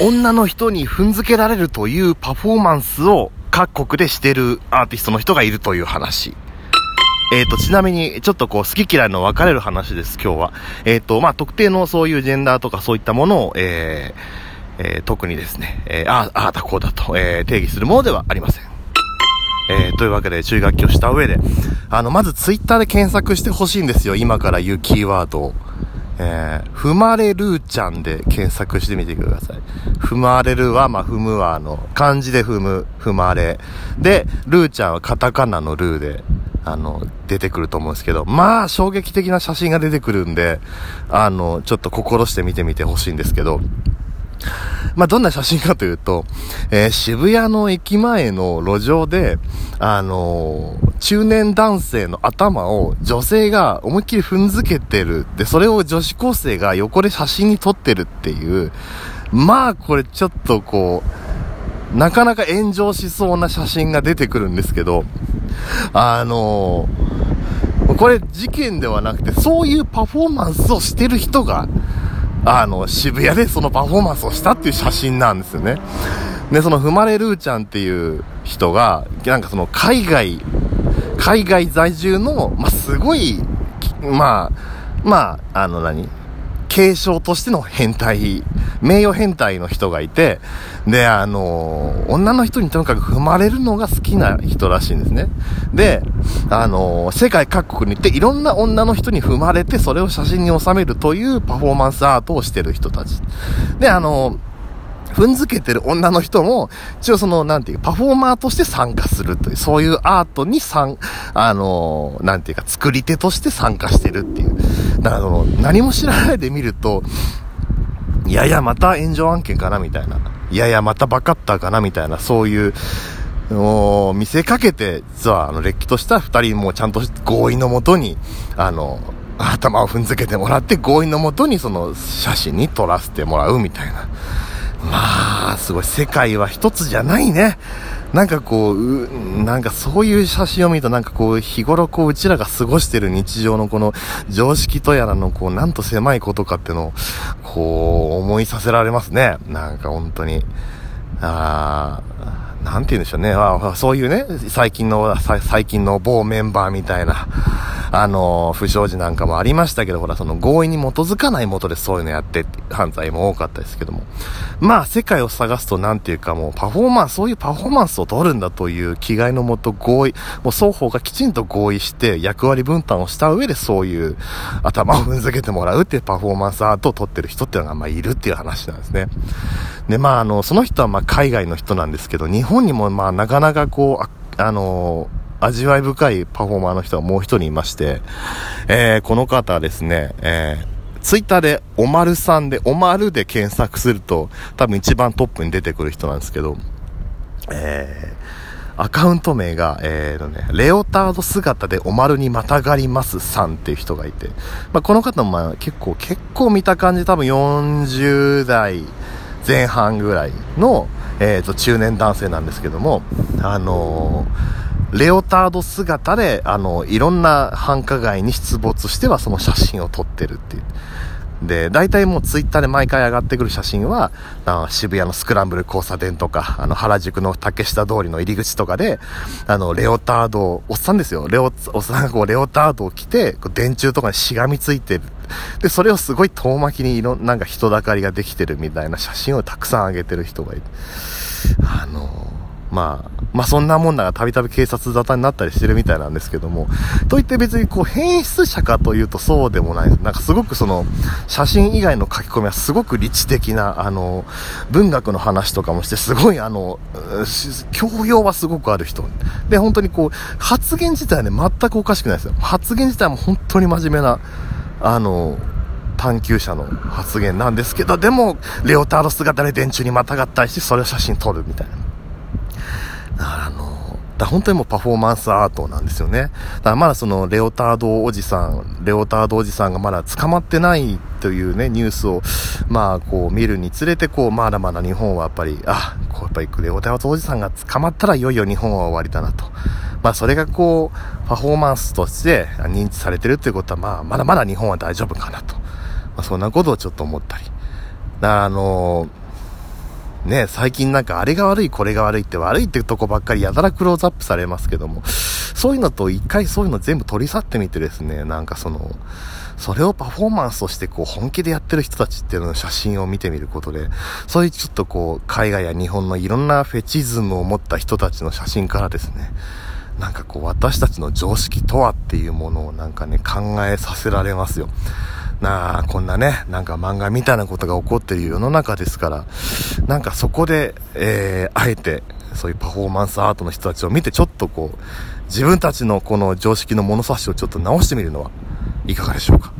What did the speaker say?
女の人に踏んづけられるというパフォーマンスを各国でしてるアーティストの人がいるという話。えっ、ー、と、ちなみに、ちょっとこう、好き嫌いの分かれる話です、今日は。えっ、ー、と、まあ、特定のそういうジェンダーとかそういったものを、えー、えー、特にですね、えー、ああ、ああだこうだと、えー、定義するものではありません。えー、というわけで注意書きをした上で、あの、まずツイッターで検索してほしいんですよ、今から言うキーワードを。えー、踏まれるーちゃんで検索してみてください。踏まれるは、まあ、踏むは、あの、漢字で踏む、踏まれ。で、ルーちゃんはカタカナのルーで、あの、出てくると思うんですけど、まあ、衝撃的な写真が出てくるんで、あの、ちょっと心して見てみてほしいんですけど、まあ、どんな写真かというと、えー、渋谷の駅前の路上で、あのー、中年男性の頭を女性が思いっきり踏んづけてる。で、それを女子高生が横で写真に撮ってるっていう、まあ、これちょっとこう、なかなか炎上しそうな写真が出てくるんですけど、あのー、これ事件ではなくて、そういうパフォーマンスをしてる人が、あの、渋谷でそのパフォーマンスをしたっていう写真なんですよね。で、その踏まれるーちゃんっていう人が、なんかその海外、海外在住の、まあ、すごい、まあ、まあ、あの何？継承としての変態、名誉変態の人がいて、で、あの、女の人にとにかく踏まれるのが好きな人らしいんですね。で、あの、世界各国に行っていろんな女の人に踏まれて、それを写真に収めるというパフォーマンスアートをしてる人たち。で、あの踏んづけてる女の人も、一応その、なんていうパフォーマーとして参加するという、そういうアートに参、あの、なんていうか、作り手として参加してるっていう。だから、何も知らないで見ると、いやいや、また炎上案件かなみたいな。いやいや、またバカッターかなみたいな、そういう、もう、見せかけて、実は、あの、れっきとした二人もちゃんと合意のもとに、あの、頭を踏んづけてもらって、合意のもとにその写真に撮らせてもらうみたいな。まあ、すごい。世界は一つじゃないね。なんかこう、うなんかそういう写真を見るとなんかこう、日頃こう、うちらが過ごしてる日常のこの常識とやらのこう、なんと狭いことかってのを、こう、思いさせられますね。なんか本当に。あーなんて言うんでしょうね。あそういうね、最近の、最近の某メンバーみたいな、あの、不祥事なんかもありましたけど、ほら、その合意に基づかないもとでそういうのやって犯罪も多かったですけども。まあ、世界を探すとなんていうかもうパフォーマンス、そういうパフォーマンスを取るんだという気概のもと合意、もう双方がきちんと合意して役割分担をした上でそういう頭を踏んづけてもらうっていうパフォーマンスアートを取ってる人っていうのがまあいるっていう話なんですね。で、まあ、あの、その人はまあ海外の人なんですけど、日本にもまあなかなかこう、あ、あの味わい深いパフォーマーの人がもう一人いまして、えー、この方ですね、えー、ツイッターでおまるさんで、おまるで検索すると、多分一番トップに出てくる人なんですけど、えー、アカウント名が、えーとね、レオタード姿でおまるにまたがりますさんっていう人がいて、まあ、この方もまあ結構、結構見た感じ多分40代前半ぐらいの、えーと、中年男性なんですけども、あのーレオタード姿で、あの、いろんな繁華街に出没してはその写真を撮ってるっていう。で、大体もうツイッターで毎回上がってくる写真は、あ渋谷のスクランブル交差点とか、あの原宿の竹下通りの入り口とかで、あの、レオタード、おっさんですよ。レオ、おっさんがこう、レオタードを着て、こう電柱とかにしがみついてる。で、それをすごい遠巻きにいろ、なんか人だかりができてるみたいな写真をたくさん上げてる人がいる。あのまあ、まあそんなもんだがたびたび警察沙汰になったりしてるみたいなんですけども、といって別にこう変質者かというとそうでもないです。なんかすごくその、写真以外の書き込みはすごく理知的な、あの、文学の話とかもして、すごいあの、教養はすごくある人。で、本当にこう、発言自体はね、全くおかしくないですよ。発言自体も本当に真面目な、あの、探求者の発言なんですけど、でも、レオタード姿で電柱にまたがったりして、それを写真撮るみたいな。あの、だ本当にもうパフォーマンスアートなんですよね。だからまだそのレオタードおじさん、レオタードおじさんがまだ捕まってないというね、ニュースを、まあこう見るにつれて、こう、まだまだ日本はやっぱり、あ、こうやっぱりレオタードおじさんが捕まったらいよいよ日本は終わりだなと。まあそれがこう、パフォーマンスとして認知されてるっていうことは、まあまだまだ日本は大丈夫かなと。まあそんなことをちょっと思ったり。だからあのーね、最近なんかあれが悪い、これが悪いって悪いってとこばっかりやたらクローズアップされますけども、そういうのと一回そういうの全部取り去ってみてですね、なんかその、それをパフォーマンスとしてこう本気でやってる人たちっていうのの写真を見てみることで、そういうちょっとこう海外や日本のいろんなフェチズムを持った人たちの写真からですね、なんかこう私たちの常識とはっていうものをなんかね考えさせられますよ。なあ、こんなね、なんか漫画みたいなことが起こっている世の中ですから、なんかそこで、えー、あえて、そういうパフォーマンスアートの人たちを見て、ちょっとこう、自分たちのこの常識の物差しをちょっと直してみるのはいかがでしょうか？